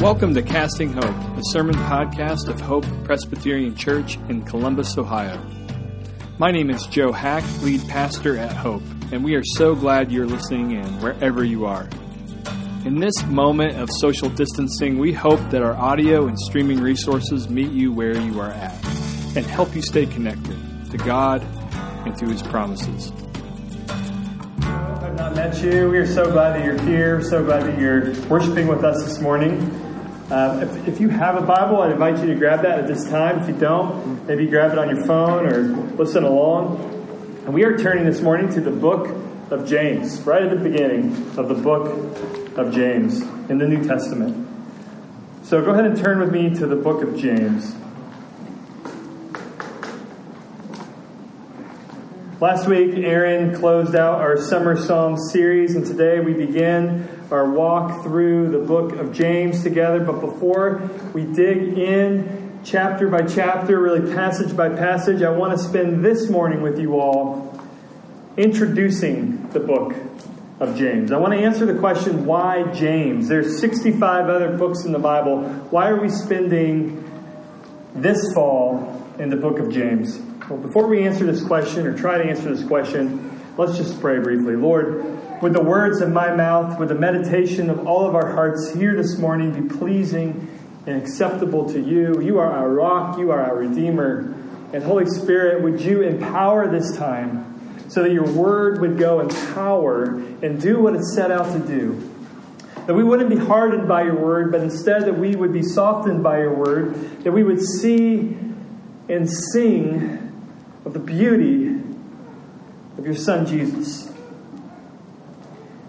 Welcome to Casting Hope, a sermon podcast of Hope Presbyterian Church in Columbus, Ohio. My name is Joe Hack, lead pastor at Hope, and we are so glad you're listening in wherever you are. In this moment of social distancing, we hope that our audio and streaming resources meet you where you are at and help you stay connected to God and to His promises. I've not met you. We are so glad that you're here. So glad that you're worshiping with us this morning. Uh, if, if, you have a Bible, I invite you to grab that at this time. If you don't, maybe grab it on your phone or listen along. And we are turning this morning to the book of James, right at the beginning of the book of James in the New Testament. So go ahead and turn with me to the book of James. Last week, Aaron closed out our Summer Psalm series, and today we begin our walk through the book of James together. But before we dig in chapter by chapter, really passage by passage, I want to spend this morning with you all introducing the book of James. I want to answer the question why James? There's 65 other books in the Bible. Why are we spending this fall in the book of James? Well, before we answer this question or try to answer this question, let's just pray briefly. Lord, with the words of my mouth, with the meditation of all of our hearts here this morning be pleasing and acceptable to you. You are our rock, you are our Redeemer. And Holy Spirit, would you empower this time so that your word would go in power and do what it's set out to do? That we wouldn't be hardened by your word, but instead that we would be softened by your word, that we would see and sing of the beauty of your Son Jesus.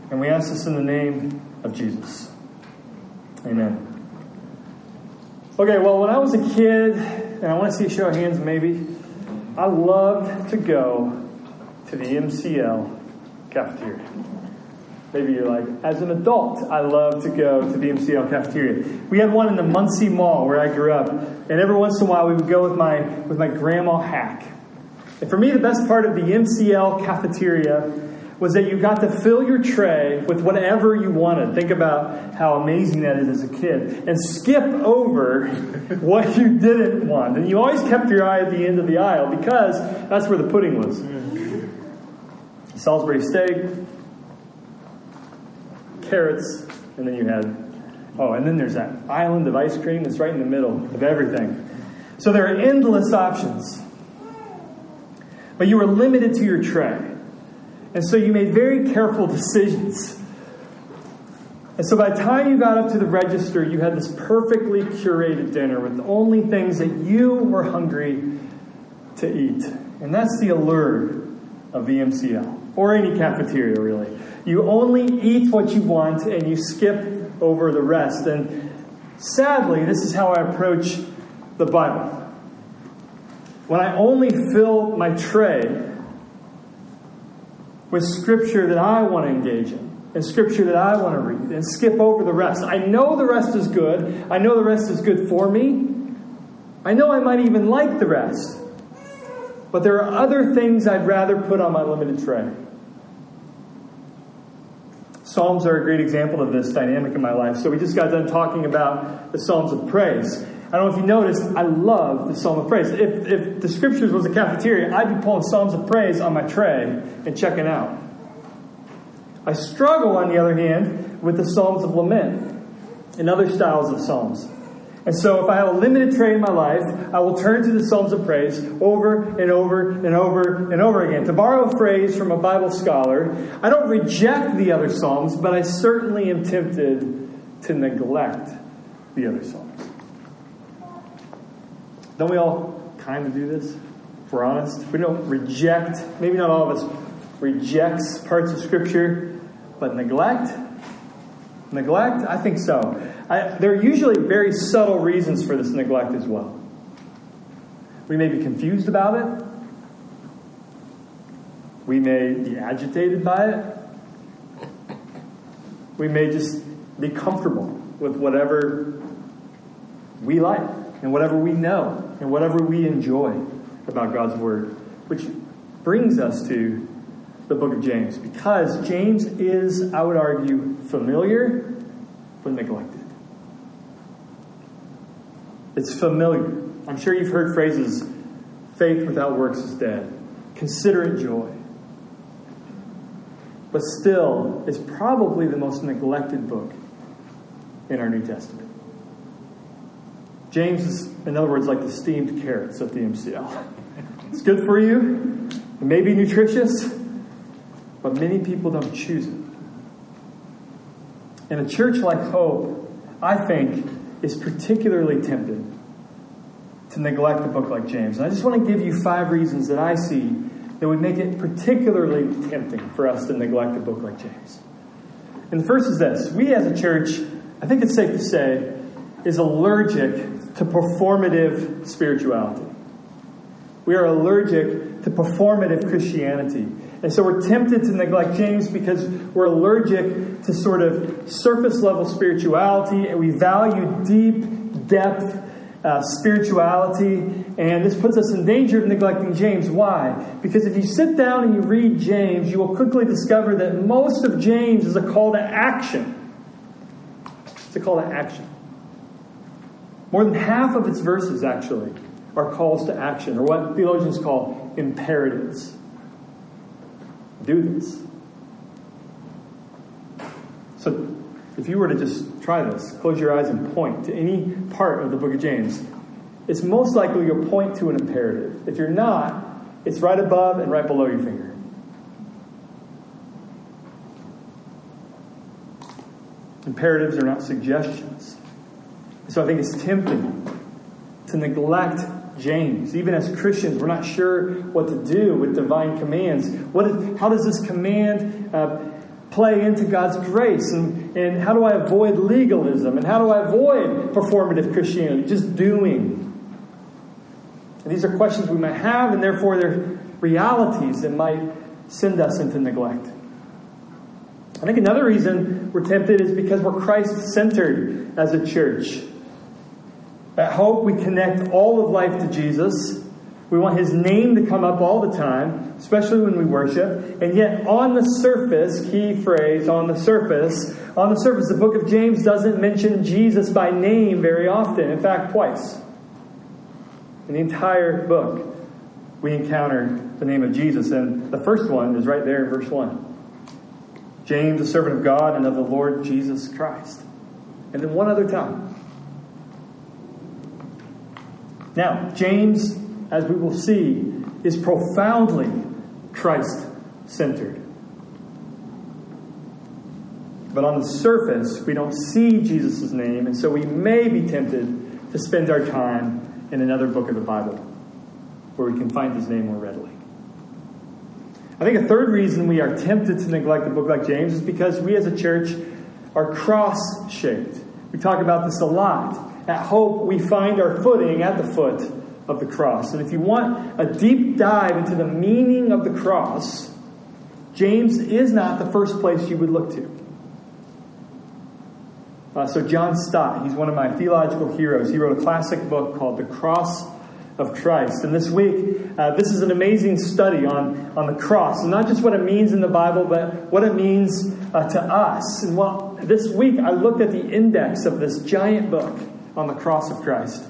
And we ask this in the name of Jesus. Amen. Okay, well, when I was a kid, and I want to see a show of hands maybe, I loved to go to the MCL cafeteria. Maybe you're like, as an adult, I love to go to the MCL cafeteria. We had one in the Muncie Mall where I grew up, and every once in a while we would go with my with my grandma Hack. And for me, the best part of the MCL cafeteria was that you got to fill your tray with whatever you wanted. Think about how amazing that is as a kid. And skip over what you didn't want. And you always kept your eye at the end of the aisle because that's where the pudding was. Mm-hmm. Salisbury steak, carrots, and then you had, oh, and then there's that island of ice cream that's right in the middle of everything. So there are endless options. But you were limited to your tray. And so you made very careful decisions. And so by the time you got up to the register, you had this perfectly curated dinner with only things that you were hungry to eat. And that's the allure of the MCL, or any cafeteria, really. You only eat what you want and you skip over the rest. And sadly, this is how I approach the Bible. When I only fill my tray with scripture that I want to engage in and scripture that I want to read and skip over the rest. I know the rest is good. I know the rest is good for me. I know I might even like the rest. But there are other things I'd rather put on my limited tray. Psalms are a great example of this dynamic in my life. So we just got done talking about the Psalms of praise. I don't know if you noticed, I love the Psalm of Praise. If, if the scriptures was a cafeteria, I'd be pulling Psalms of Praise on my tray and checking out. I struggle, on the other hand, with the Psalms of Lament and other styles of Psalms. And so, if I have a limited tray in my life, I will turn to the Psalms of Praise over and over and over and over again. To borrow a phrase from a Bible scholar, I don't reject the other Psalms, but I certainly am tempted to neglect the other Psalms. Don't we all kind of do this? If we're honest, we don't reject, maybe not all of us rejects parts of Scripture, but neglect? Neglect? I think so. I, there are usually very subtle reasons for this neglect as well. We may be confused about it. We may be agitated by it. We may just be comfortable with whatever we like and whatever we know and whatever we enjoy about God's Word. Which brings us to the book of James. Because James is, I would argue, familiar but neglected. It's familiar. I'm sure you've heard phrases faith without works is dead. Consider it joy. But still, it's probably the most neglected book in our New Testament. James is, in other words, like the steamed carrots at the MCL. It's good for you, it may be nutritious, but many people don't choose it. And a church like Hope, I think, is particularly tempted to neglect a book like James. And I just want to give you five reasons that I see that would make it particularly tempting for us to neglect a book like James. And the first is this we as a church, I think it's safe to say, is allergic to performative spirituality. We are allergic to performative Christianity. And so we're tempted to neglect James because we're allergic to sort of surface level spirituality and we value deep depth uh, spirituality. And this puts us in danger of neglecting James. Why? Because if you sit down and you read James, you will quickly discover that most of James is a call to action. It's a call to action. More than half of its verses, actually, are calls to action, or what theologians call imperatives. Do this. So, if you were to just try this, close your eyes and point to any part of the book of James, it's most likely you'll point to an imperative. If you're not, it's right above and right below your finger. Imperatives are not suggestions. So I think it's tempting to neglect James. Even as Christians, we're not sure what to do with divine commands. What is, how does this command uh, play into God's grace? And, and how do I avoid legalism? And how do I avoid performative Christianity? Just doing. And these are questions we might have, and therefore they're realities that might send us into neglect. I think another reason we're tempted is because we're Christ centered as a church. At Hope, we connect all of life to Jesus. We want his name to come up all the time, especially when we worship. And yet, on the surface, key phrase, on the surface, on the surface, the book of James doesn't mention Jesus by name very often. In fact, twice. In the entire book, we encounter the name of Jesus. And the first one is right there in verse 1 James, a servant of God and of the Lord Jesus Christ. And then one other time. Now, James, as we will see, is profoundly Christ centered. But on the surface, we don't see Jesus' name, and so we may be tempted to spend our time in another book of the Bible where we can find his name more readily. I think a third reason we are tempted to neglect a book like James is because we as a church are cross shaped. We talk about this a lot. At Hope, we find our footing at the foot of the cross. And if you want a deep dive into the meaning of the cross, James is not the first place you would look to. Uh, so, John Stott, he's one of my theological heroes. He wrote a classic book called The Cross of Christ. And this week, uh, this is an amazing study on, on the cross. And not just what it means in the Bible, but what it means uh, to us. And well, this week I looked at the index of this giant book on the cross of Christ.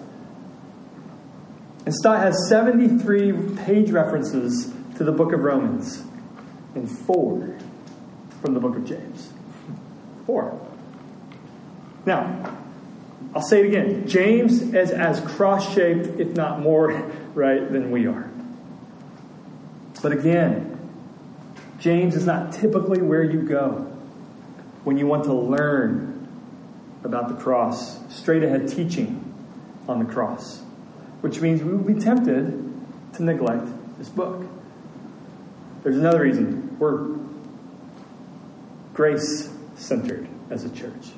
And Stott has 73 page references to the book of Romans and four from the book of James. Four. Now, I'll say it again. James is as cross shaped, if not more, right, than we are. But again, James is not typically where you go when you want to learn about the cross, straight ahead teaching on the cross, which means we will be tempted to neglect this book. There's another reason we're grace centered as a church.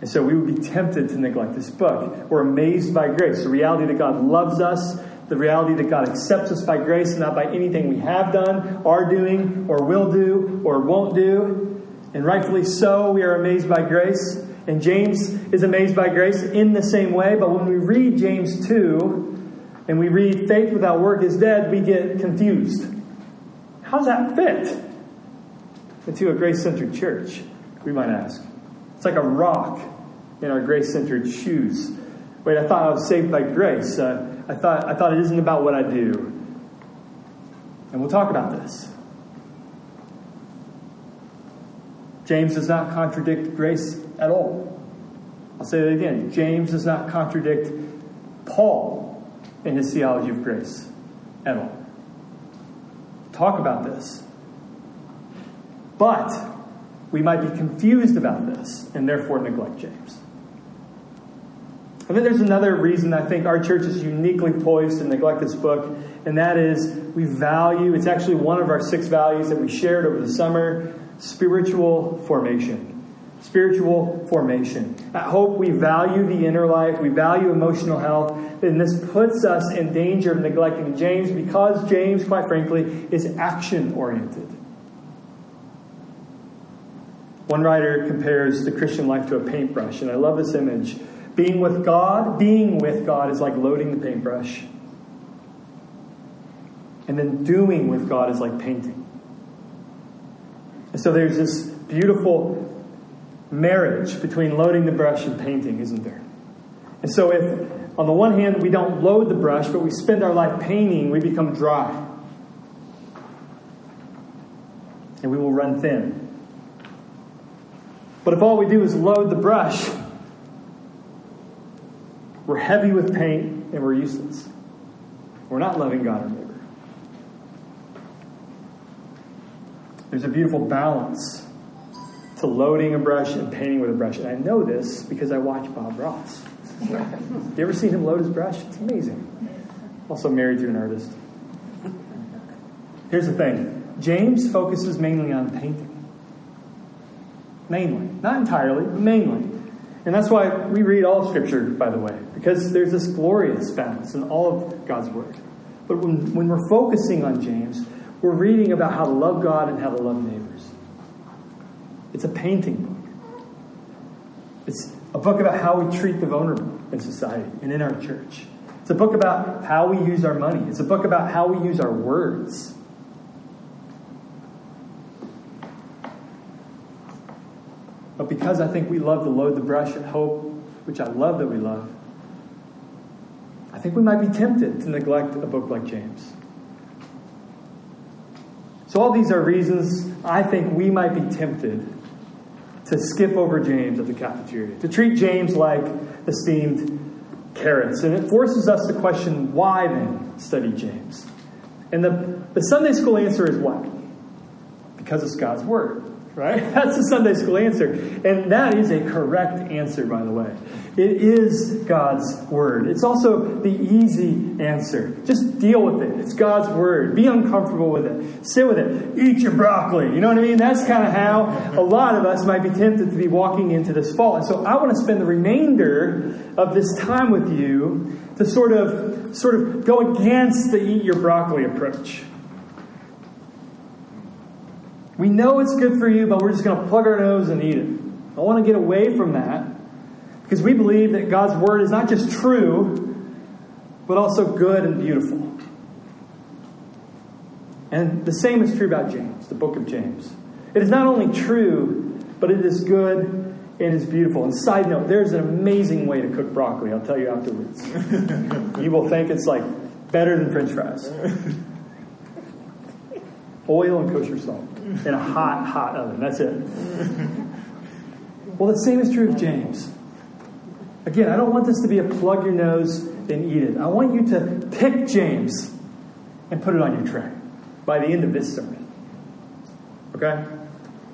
And so we would be tempted to neglect this book. We're amazed by grace, the reality that God loves us, the reality that God accepts us by grace and not by anything we have done, are doing, or will do, or won't do. And rightfully so, we are amazed by grace. And James is amazed by grace in the same way, but when we read James 2 and we read faith without work is dead, we get confused. How does that fit into a grace centered church? We might ask. It's like a rock in our grace centered shoes. Wait, I thought I was saved by grace. Uh, I, thought, I thought it isn't about what I do. And we'll talk about this. James does not contradict grace at all. I'll say that again. James does not contradict Paul in his theology of grace at all. Talk about this. But we might be confused about this and therefore neglect James. And then there's another reason I think our church is uniquely poised to neglect this book, and that is we value, it's actually one of our six values that we shared over the summer spiritual formation. Spiritual formation. At Hope, we value the inner life, we value emotional health, and this puts us in danger of neglecting James because James, quite frankly, is action oriented. One writer compares the Christian life to a paintbrush, and I love this image. Being with God, being with God is like loading the paintbrush. And then doing with God is like painting. So there's this beautiful marriage between loading the brush and painting, isn't there? And so if on the one hand we don't load the brush, but we spend our life painting, we become dry. And we will run thin. But if all we do is load the brush, we're heavy with paint and we're useless. We're not loving God or neighbor. There's a beautiful balance to loading a brush and painting with a brush. And I know this because I watch Bob Ross. you ever seen him load his brush? It's amazing. Also married to an artist. Here's the thing James focuses mainly on painting. Mainly. Not entirely, but mainly. And that's why we read all of Scripture, by the way, because there's this glorious balance in all of God's Word. But when, when we're focusing on James, we're reading about how to love God and how to love neighbors. It's a painting book. It's a book about how we treat the vulnerable in society and in our church. It's a book about how we use our money. It's a book about how we use our words. But because I think we love to load the brush at hope, which I love that we love, I think we might be tempted to neglect a book like James. So, all these are reasons I think we might be tempted to skip over James at the cafeteria, to treat James like esteemed carrots. And it forces us to question why then study James? And the, the Sunday school answer is what? Because it's God's Word right? That's the Sunday school answer. And that is a correct answer, by the way. It is God's Word. It's also the easy answer. Just deal with it. It's God's Word. Be uncomfortable with it. Sit with it. Eat your broccoli. You know what I mean? That's kind of how a lot of us might be tempted to be walking into this fall. And so I want to spend the remainder of this time with you to sort of sort of go against the eat your broccoli approach. We know it's good for you, but we're just going to plug our nose and eat it. I want to get away from that because we believe that God's word is not just true, but also good and beautiful. And the same is true about James, the book of James. It is not only true, but it is good and is beautiful. And side note, there's an amazing way to cook broccoli. I'll tell you afterwards. you will think it's like better than French fries. Oil and kosher salt in a hot, hot oven. That's it. Well, the same is true of James. Again, I don't want this to be a plug your nose and eat it. I want you to pick James and put it on your tray by the end of this sermon. Okay?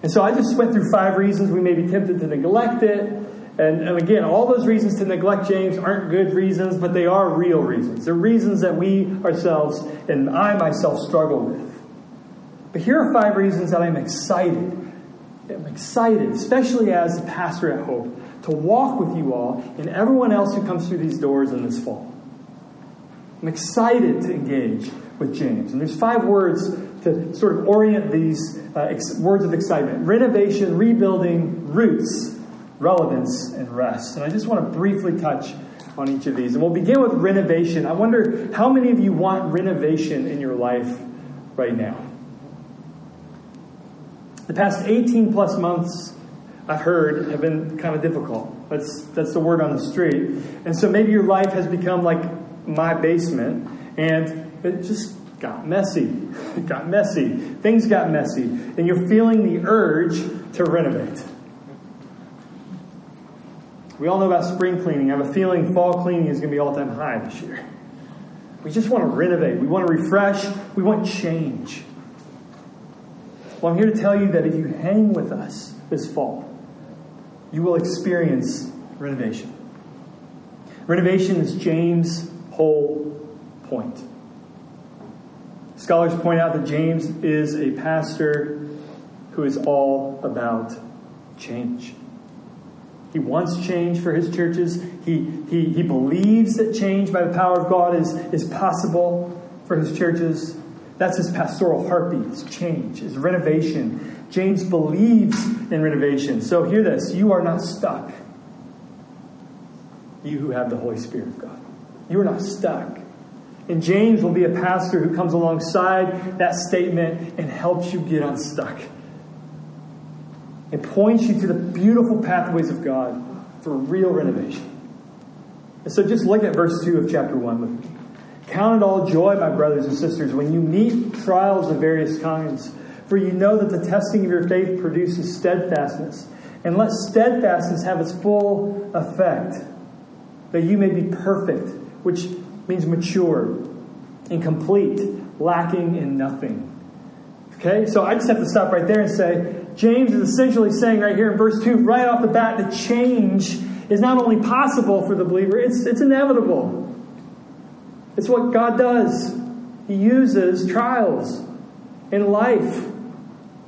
And so I just went through five reasons we may be tempted to neglect it. And, and, again, all those reasons to neglect James aren't good reasons, but they are real reasons. They're reasons that we ourselves and I myself struggle with. But here are five reasons that I'm excited. I'm excited, especially as a pastor at Hope, to walk with you all and everyone else who comes through these doors in this fall. I'm excited to engage with James. And there's five words to sort of orient these uh, ex- words of excitement renovation, rebuilding, roots, relevance, and rest. And I just want to briefly touch on each of these. And we'll begin with renovation. I wonder how many of you want renovation in your life right now? The past 18 plus months I've heard, have been kind of difficult. That's, that's the word on the street. And so maybe your life has become like my basement, and it just got messy. It got messy. Things got messy. And you're feeling the urge to renovate. We all know about spring cleaning. I have a feeling fall cleaning is going to be all time high this year. We just want to renovate. We want to refresh. We want change. Well, I'm here to tell you that if you hang with us this fall, you will experience renovation. Renovation is James' whole point. Scholars point out that James is a pastor who is all about change. He wants change for his churches. He, he, he believes that change by the power of God is, is possible for his churches. That's his pastoral heartbeat, is change, his renovation. James believes in renovation. So hear this you are not stuck. You who have the Holy Spirit of God. You are not stuck. And James will be a pastor who comes alongside that statement and helps you get unstuck. It points you to the beautiful pathways of God for real renovation. And so just look at verse 2 of chapter 1 with me. Count it all joy, my brothers and sisters, when you meet trials of various kinds, for you know that the testing of your faith produces steadfastness. And let steadfastness have its full effect, that you may be perfect, which means mature and complete, lacking in nothing. Okay, so I just have to stop right there and say, James is essentially saying right here in verse 2, right off the bat, that change is not only possible for the believer, it's, it's inevitable. It's what God does. He uses trials in life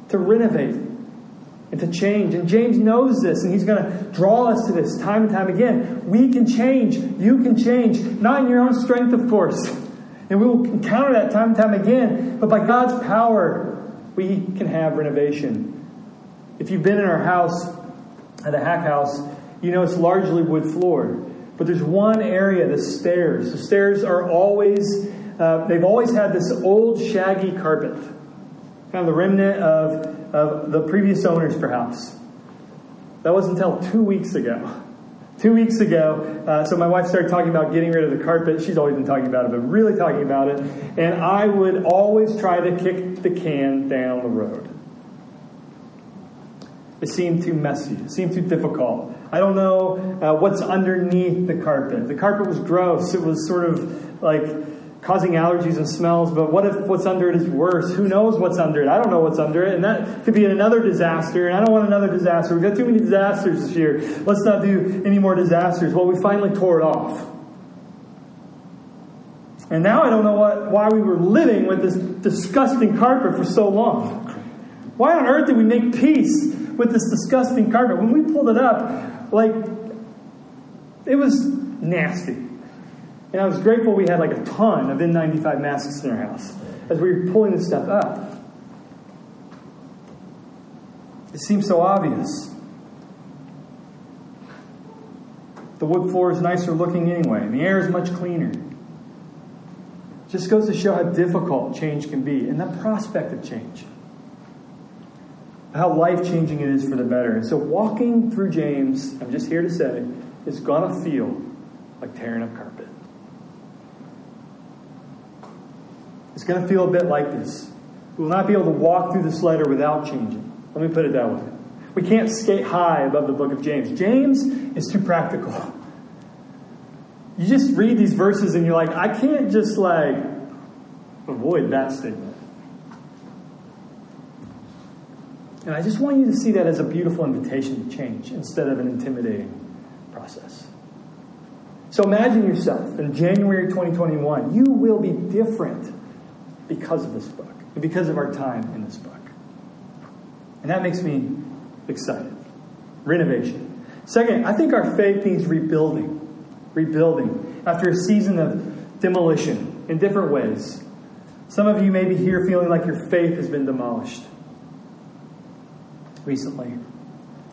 to renovate and to change. And James knows this, and he's going to draw us to this time and time again. We can change. You can change. Not in your own strength, of course. And we will encounter that time and time again. But by God's power, we can have renovation. If you've been in our house, at the Hack House, you know it's largely wood floored. But there's one area, the stairs. The stairs are always, uh, they've always had this old shaggy carpet, kind of the remnant of, of the previous owners, perhaps. That was until two weeks ago. Two weeks ago, uh, so my wife started talking about getting rid of the carpet. She's always been talking about it, but really talking about it. And I would always try to kick the can down the road. It seemed too messy. It seemed too difficult. I don't know uh, what's underneath the carpet. The carpet was gross. It was sort of like causing allergies and smells, but what if what's under it is worse? Who knows what's under it? I don't know what's under it, and that could be another disaster, and I don't want another disaster. We've got too many disasters this year. Let's not do any more disasters. Well, we finally tore it off. And now I don't know what, why we were living with this disgusting carpet for so long. Why on earth did we make peace with this disgusting carpet? When we pulled it up, like, it was nasty. And I was grateful we had like a ton of N95 masks in our house as we were pulling this stuff up. It seems so obvious. The wood floor is nicer looking anyway, and the air is much cleaner. Just goes to show how difficult change can be and the prospect of change how life changing it is for the better. And so, walking through James, I'm just here to say, is going to feel like tearing up carpet. It's going to feel a bit like this. We will not be able to walk through this letter without changing. Let me put it that way. We can't skate high above the book of James. James is too practical. You just read these verses and you're like, I can't just like avoid that statement. And I just want you to see that as a beautiful invitation to change instead of an intimidating process. So imagine yourself in January 2021. You will be different because of this book and because of our time in this book. And that makes me excited. Renovation. Second, I think our faith needs rebuilding. Rebuilding. After a season of demolition in different ways. Some of you may be here feeling like your faith has been demolished recently.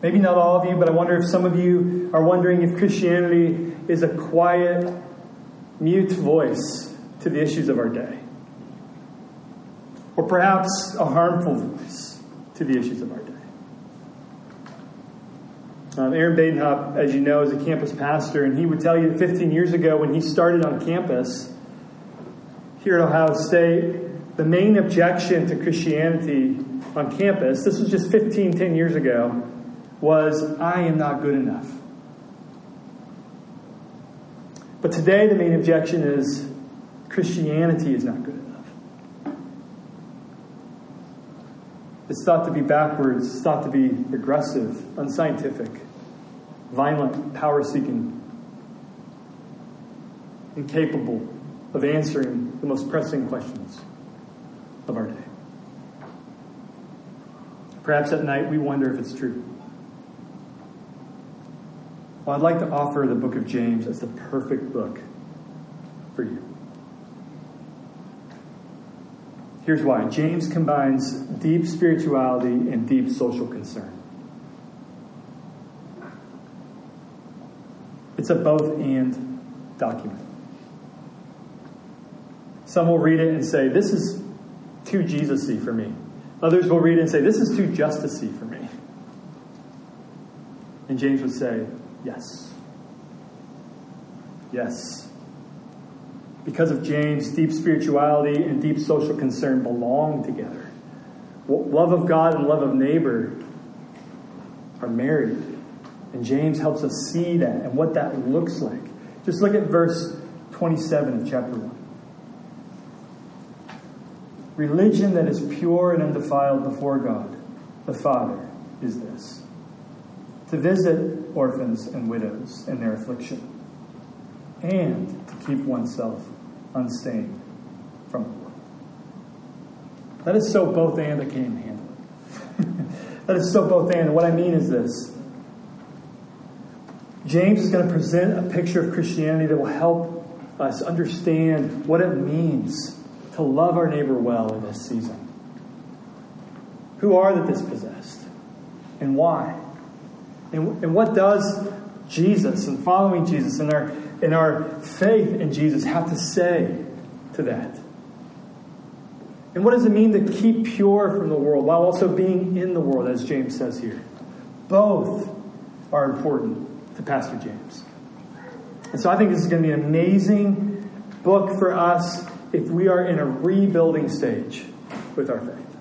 Maybe not all of you, but I wonder if some of you are wondering if Christianity is a quiet, mute voice to the issues of our day. Or perhaps a harmful voice to the issues of our day. Um, Aaron Badenhop, as you know, is a campus pastor, and he would tell you that 15 years ago when he started on campus here at Ohio State, the main objection to Christianity on campus, this was just 15, 10 years ago, was I am not good enough. But today, the main objection is Christianity is not good enough. It's thought to be backwards, it's thought to be aggressive, unscientific, violent, power seeking, incapable of answering the most pressing questions of our day. Perhaps at night we wonder if it's true. Well, I'd like to offer the book of James as the perfect book for you. Here's why James combines deep spirituality and deep social concern. It's a both and document. Some will read it and say, This is too Jesus y for me. Others will read and say, This is too justice for me. And James would say, Yes. Yes. Because of James, deep spirituality and deep social concern belong together. Love of God and love of neighbor are married. And James helps us see that and what that looks like. Just look at verse 27 of chapter 1. Religion that is pure and undefiled before God, the Father, is this to visit orphans and widows in their affliction, and to keep oneself unstained from the world. That is so both and I can't handle it. that is so both and. What I mean is this James is going to present a picture of Christianity that will help us understand what it means to love our neighbor well in this season. Who are the dispossessed? And why? And, and what does Jesus and following Jesus and our, and our faith in Jesus have to say to that? And what does it mean to keep pure from the world while also being in the world, as James says here? Both are important to Pastor James. And so I think this is going to be an amazing book for us if we are in a rebuilding stage with our faith.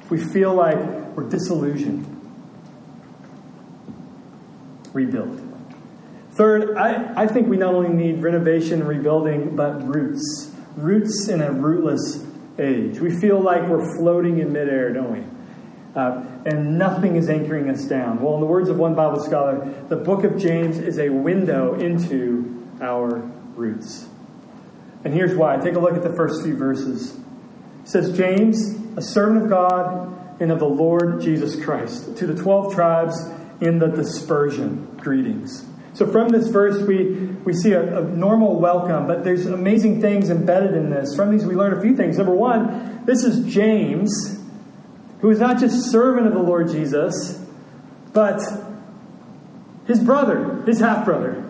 If we feel like we're disillusioned rebuild. Third, I, I think we not only need renovation and rebuilding, but roots. Roots in a rootless age. We feel like we're floating in midair, don't we? Uh, and nothing is anchoring us down. Well, in the words of one Bible scholar, the book of James is a window into our roots. And here's why. Take a look at the first few verses. It says, James, a servant of God and of the Lord Jesus Christ, to the 12 tribes in the dispersion greetings. So from this verse, we, we see a, a, normal welcome, but there's amazing things embedded in this. From these, we learn a few things. Number one, this is James, who is not just servant of the Lord Jesus, but his brother, his half brother.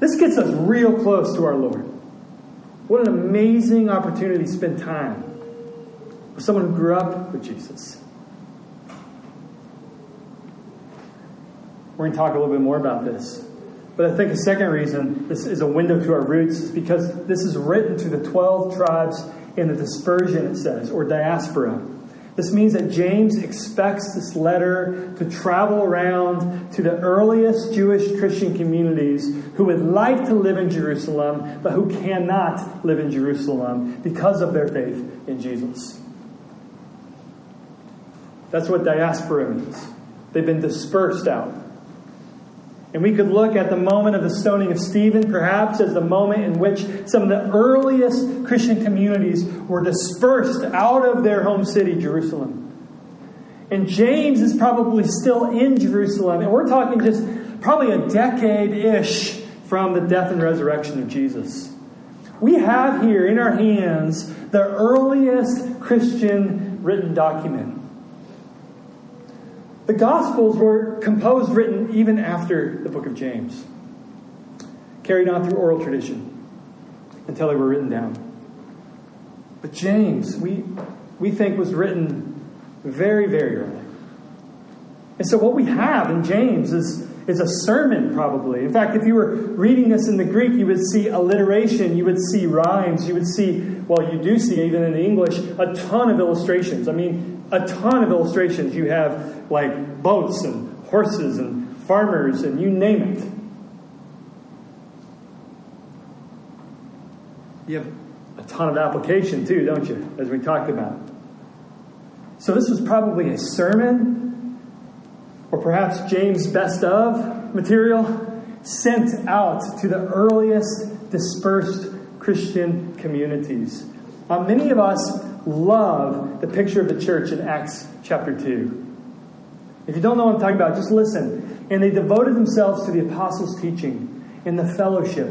This gets us real close to our Lord. What an amazing opportunity to spend time with someone who grew up with Jesus. We're going to talk a little bit more about this. But I think a second reason this is a window to our roots is because this is written to the 12 tribes in the dispersion, it says, or diaspora. This means that James expects this letter to travel around to the earliest Jewish Christian communities who would like to live in Jerusalem, but who cannot live in Jerusalem because of their faith in Jesus. That's what diaspora means. They've been dispersed out. And we could look at the moment of the stoning of Stephen perhaps as the moment in which some of the earliest Christian communities were dispersed out of their home city, Jerusalem. And James is probably still in Jerusalem, and we're talking just probably a decade ish from the death and resurrection of Jesus. We have here in our hands the earliest Christian written document. The Gospels were composed, written even after the book of James, carried on through oral tradition until they were written down. But James, we, we think, was written very, very early. And so, what we have in James is, is a sermon, probably. In fact, if you were reading this in the Greek, you would see alliteration, you would see rhymes, you would see, well, you do see, even in the English, a ton of illustrations. I mean, a ton of illustrations. You have like boats and horses and farmers and you name it. You have a ton of application too, don't you, as we talked about. So, this was probably a sermon, or perhaps James' best of material, sent out to the earliest dispersed Christian communities. Uh, many of us love the picture of the church in Acts chapter 2. If you don't know what I'm talking about, just listen. And they devoted themselves to the apostles' teaching and the fellowship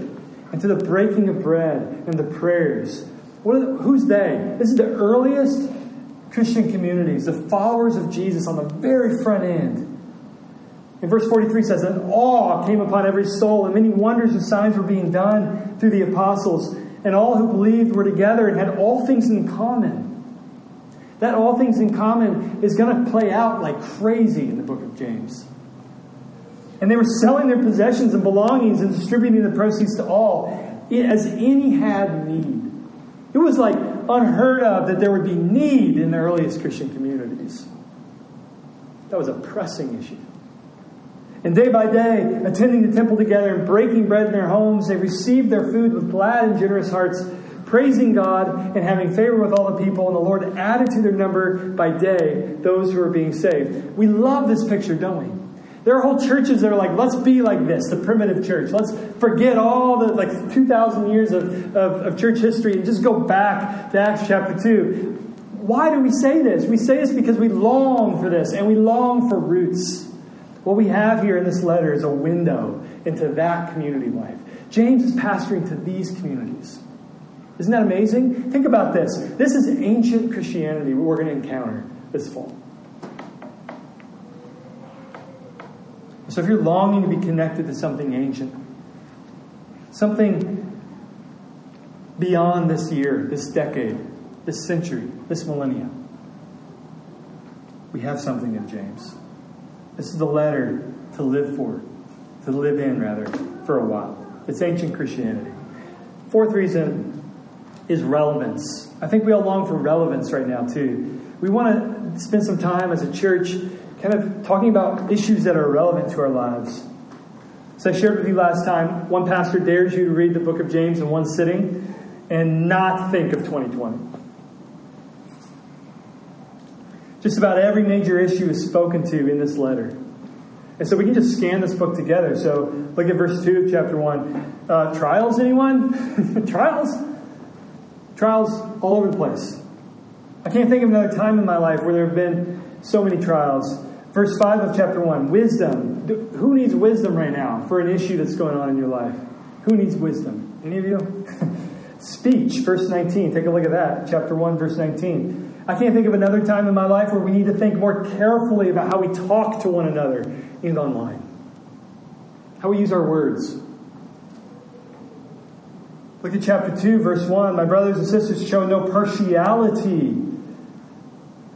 and to the breaking of bread and the prayers. The, who's they? This is the earliest Christian communities, the followers of Jesus on the very front end. In verse 43 says, And awe came upon every soul, and many wonders and signs were being done through the apostles, and all who believed were together and had all things in common. That all things in common is going to play out like crazy in the book of James. And they were selling their possessions and belongings and distributing the proceeds to all as any had need. It was like unheard of that there would be need in the earliest Christian communities. That was a pressing issue. And day by day, attending the temple together and breaking bread in their homes, they received their food with glad and generous hearts, praising God and having favor with all the people. And the Lord added to their number by day those who were being saved. We love this picture, don't we? There are whole churches that are like, let's be like this, the primitive church. Let's forget all the like 2,000 years of, of, of church history and just go back to Acts chapter 2. Why do we say this? We say this because we long for this and we long for roots. What we have here in this letter is a window into that community life. James is pastoring to these communities. Isn't that amazing? Think about this. This is ancient Christianity we're going to encounter this fall. So if you're longing to be connected to something ancient, something beyond this year, this decade, this century, this millennia, we have something in James. This is the letter to live for, to live in, rather, for a while. It's ancient Christianity. Fourth reason is relevance. I think we all long for relevance right now, too. We want to spend some time as a church kind of talking about issues that are relevant to our lives. So I shared with you last time, one pastor dares you to read the book of James in one sitting and not think of 2020. Just about every major issue is spoken to in this letter. And so we can just scan this book together. So look at verse 2 of chapter 1. Uh, trials, anyone? trials? Trials all over the place. I can't think of another time in my life where there have been so many trials. Verse 5 of chapter 1 wisdom. Who needs wisdom right now for an issue that's going on in your life? Who needs wisdom? Any of you? Speech, verse 19. Take a look at that. Chapter 1, verse 19. I can't think of another time in my life where we need to think more carefully about how we talk to one another and online. How we use our words. Look at chapter 2, verse 1. My brothers and sisters, show no partiality.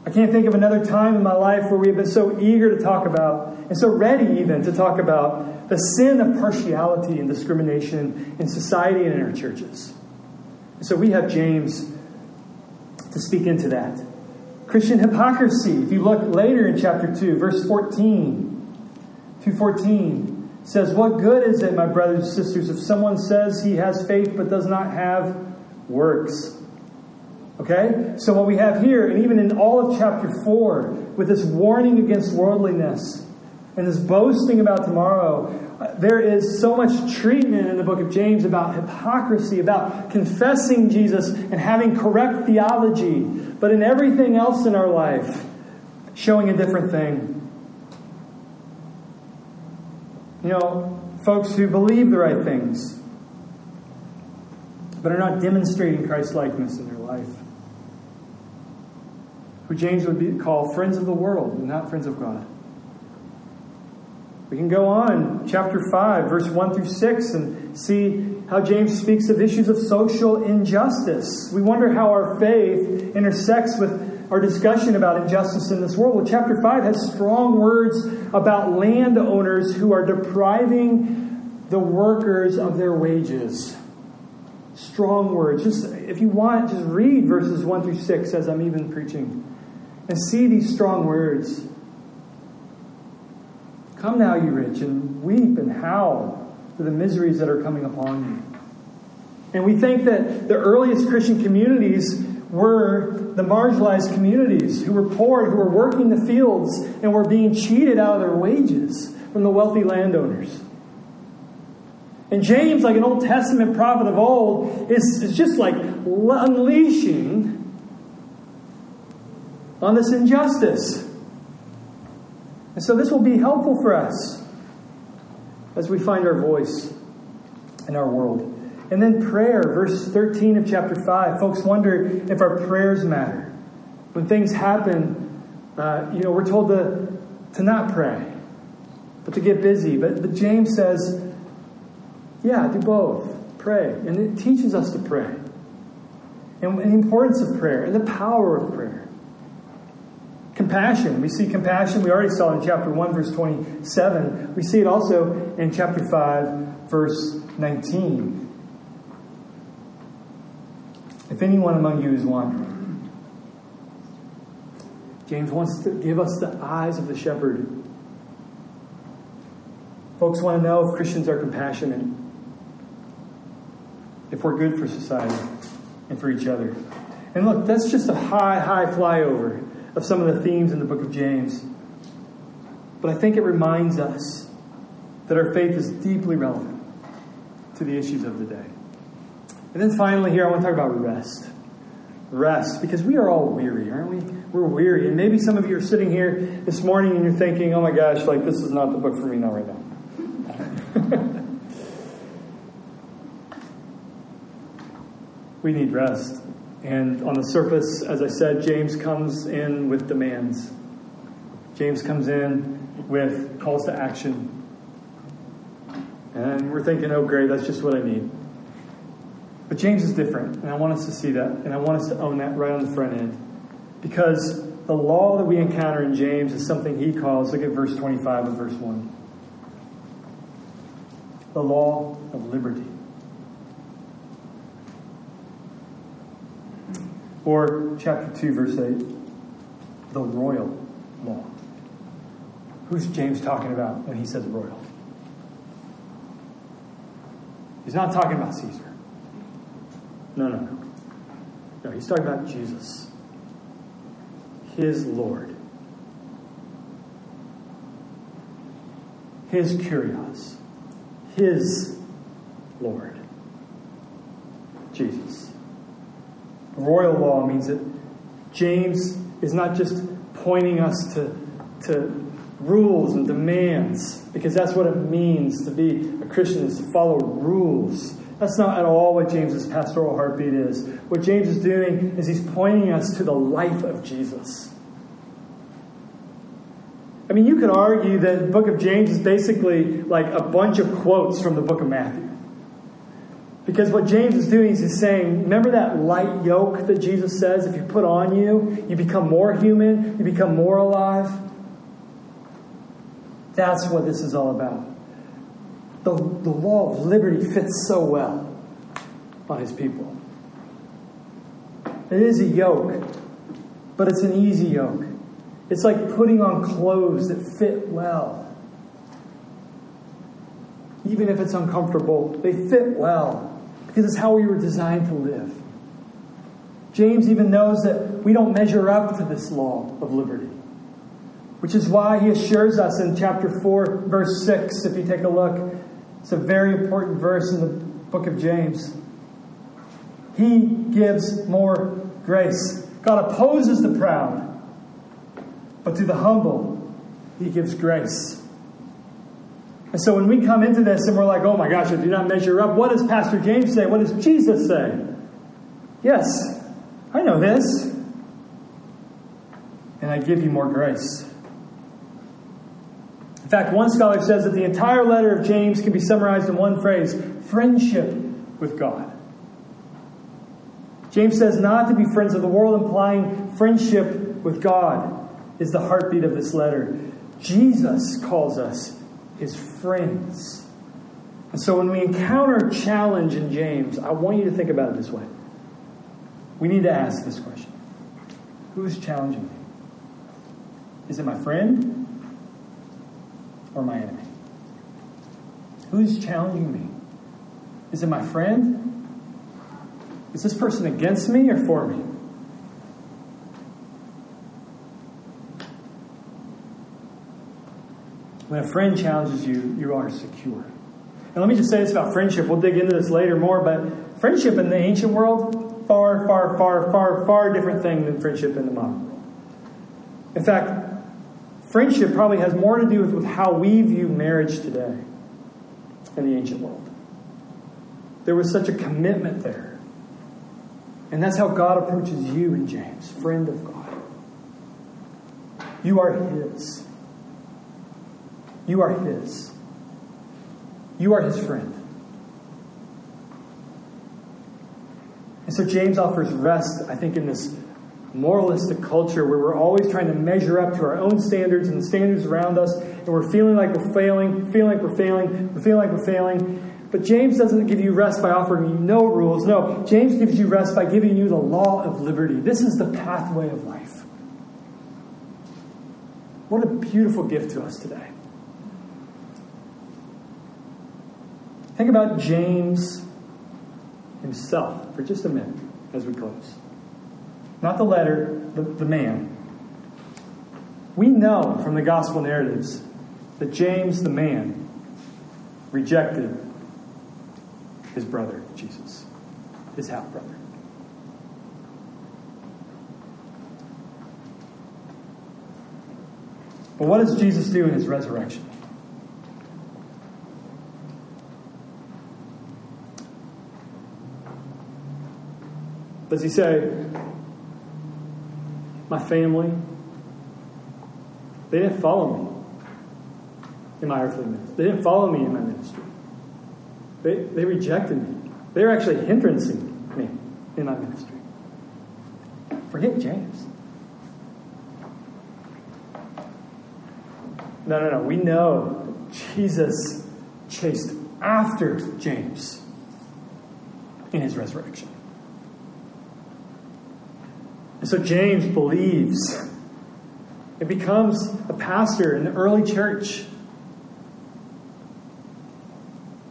I can't think of another time in my life where we have been so eager to talk about, and so ready even to talk about, the sin of partiality and discrimination in society and in our churches. So we have James to speak into that. Christian hypocrisy, if you look later in chapter 2, verse 14, 214. Says, What good is it, my brothers and sisters, if someone says he has faith but does not have works? Okay? So, what we have here, and even in all of chapter 4, with this warning against worldliness and this boasting about tomorrow, uh, there is so much treatment in the book of James about hypocrisy, about confessing Jesus and having correct theology, but in everything else in our life, showing a different thing. You know, folks who believe the right things, but are not demonstrating Christ likeness in their life who James would be, call friends of the world and not friends of God. We can go on, chapter 5, verse 1 through 6, and see how James speaks of issues of social injustice. We wonder how our faith intersects with our discussion about injustice in this world. Well, chapter 5 has strong words about landowners who are depriving the workers of their wages. Strong words. Just if you want, just read verses 1 through 6 as I'm even preaching and see these strong words. Come now, you rich, and weep and howl for the miseries that are coming upon you. And we think that the earliest Christian communities were the marginalized communities who were poor, who were working the fields and were being cheated out of their wages from the wealthy landowners. And James, like an Old Testament prophet of old, is, is just like unleashing on this injustice. And so this will be helpful for us as we find our voice in our world. And then prayer, verse 13 of chapter 5. Folks wonder if our prayers matter. When things happen, uh, you know, we're told to, to not pray, but to get busy. But, but James says, yeah, do both. Pray. And it teaches us to pray. And, and the importance of prayer and the power of prayer. Compassion. We see compassion. We already saw in chapter 1, verse 27. We see it also in chapter 5, verse 19. If anyone among you is wandering, James wants to give us the eyes of the shepherd. Folks want to know if Christians are compassionate, if we're good for society and for each other. And look, that's just a high, high flyover of some of the themes in the book of James. But I think it reminds us that our faith is deeply relevant to the issues of the day. And then finally, here I want to talk about rest. Rest, because we are all weary, aren't we? We're weary. And maybe some of you are sitting here this morning and you're thinking, oh my gosh, like this is not the book for me now, right now. we need rest. And on the surface, as I said, James comes in with demands. James comes in with calls to action. And we're thinking, oh, great, that's just what I need. But James is different, and I want us to see that, and I want us to own that right on the front end. Because the law that we encounter in James is something he calls, look at verse 25 of verse 1. The law of liberty. Or chapter 2, verse 8, the royal law. Who's James talking about when he says royal? He's not talking about Caesar. No, no, no. No, he's talking about Jesus, his Lord, his Kyrios, his Lord, Jesus. Royal law means that James is not just pointing us to, to rules and demands, because that's what it means to be a Christian, is to follow rules that's not at all what James's pastoral heartbeat is. What James is doing is he's pointing us to the life of Jesus. I mean, you could argue that the book of James is basically like a bunch of quotes from the book of Matthew. Because what James is doing is he's saying, remember that light yoke that Jesus says if you put on you, you become more human, you become more alive? That's what this is all about the, the law of liberty fits so well on his people. It is a yoke, but it's an easy yoke. It's like putting on clothes that fit well. Even if it's uncomfortable, they fit well because it's how we were designed to live. James even knows that we don't measure up to this law of liberty, which is why he assures us in chapter 4, verse 6, if you take a look, it's a very important verse in the book of James. He gives more grace. God opposes the proud, but to the humble, He gives grace. And so when we come into this and we're like, oh my gosh, I do not measure up, what does Pastor James say? What does Jesus say? Yes, I know this. And I give you more grace fact, one scholar says that the entire letter of James can be summarized in one phrase friendship with God. James says not to be friends of the world, implying friendship with God is the heartbeat of this letter. Jesus calls us his friends. And so when we encounter challenge in James, I want you to think about it this way. We need to ask this question Who's challenging me? Is it my friend or my enemy? Who's challenging me? Is it my friend? Is this person against me or for me? When a friend challenges you, you are secure. And let me just say this about friendship. We'll dig into this later more, but friendship in the ancient world, far, far, far, far, far different thing than friendship in the modern world. In fact, friendship probably has more to do with, with how we view marriage today in the ancient world. There was such a commitment there. And that's how God approaches you in James, friend of God. You are His. You are His. You are His friend. And so James offers rest, I think, in this moralistic culture where we're always trying to measure up to our own standards and the standards around us, and we're feeling like we're failing, feeling like we're failing, we're feeling like we're failing. But James doesn't give you rest by offering you no rules. No, James gives you rest by giving you the law of liberty. This is the pathway of life. What a beautiful gift to us today. Think about James himself for just a minute as we close. Not the letter, the, the man. We know from the gospel narratives that James, the man, rejected his brother, Jesus, his half brother. But what does Jesus do in his resurrection? Does he say, My family, they didn't follow me in my earthly ministry. They didn't follow me in my ministry. They, they rejected me. They were actually hinderinging me in my ministry. Forget James. No, no, no. We know Jesus chased after James in his resurrection. So James believes and becomes a pastor in the early church.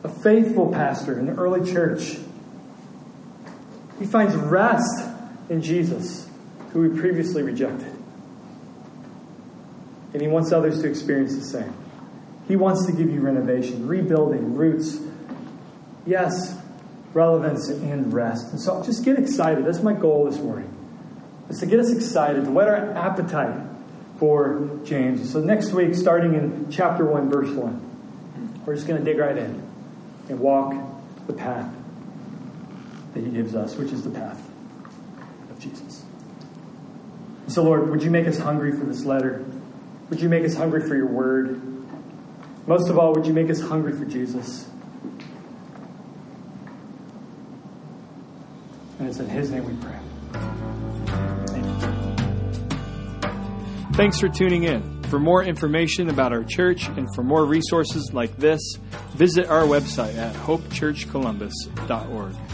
A faithful pastor in the early church. He finds rest in Jesus, who he previously rejected. And he wants others to experience the same. He wants to give you renovation, rebuilding, roots. Yes, relevance and rest. And so just get excited. That's my goal this morning. Is to get us excited, to whet our appetite for James. So next week, starting in chapter 1, verse 1, we're just going to dig right in and walk the path that he gives us, which is the path of Jesus. So, Lord, would you make us hungry for this letter? Would you make us hungry for your word? Most of all, would you make us hungry for Jesus? And it's in his name we pray. Thanks for tuning in. For more information about our church and for more resources like this, visit our website at hopechurchcolumbus.org.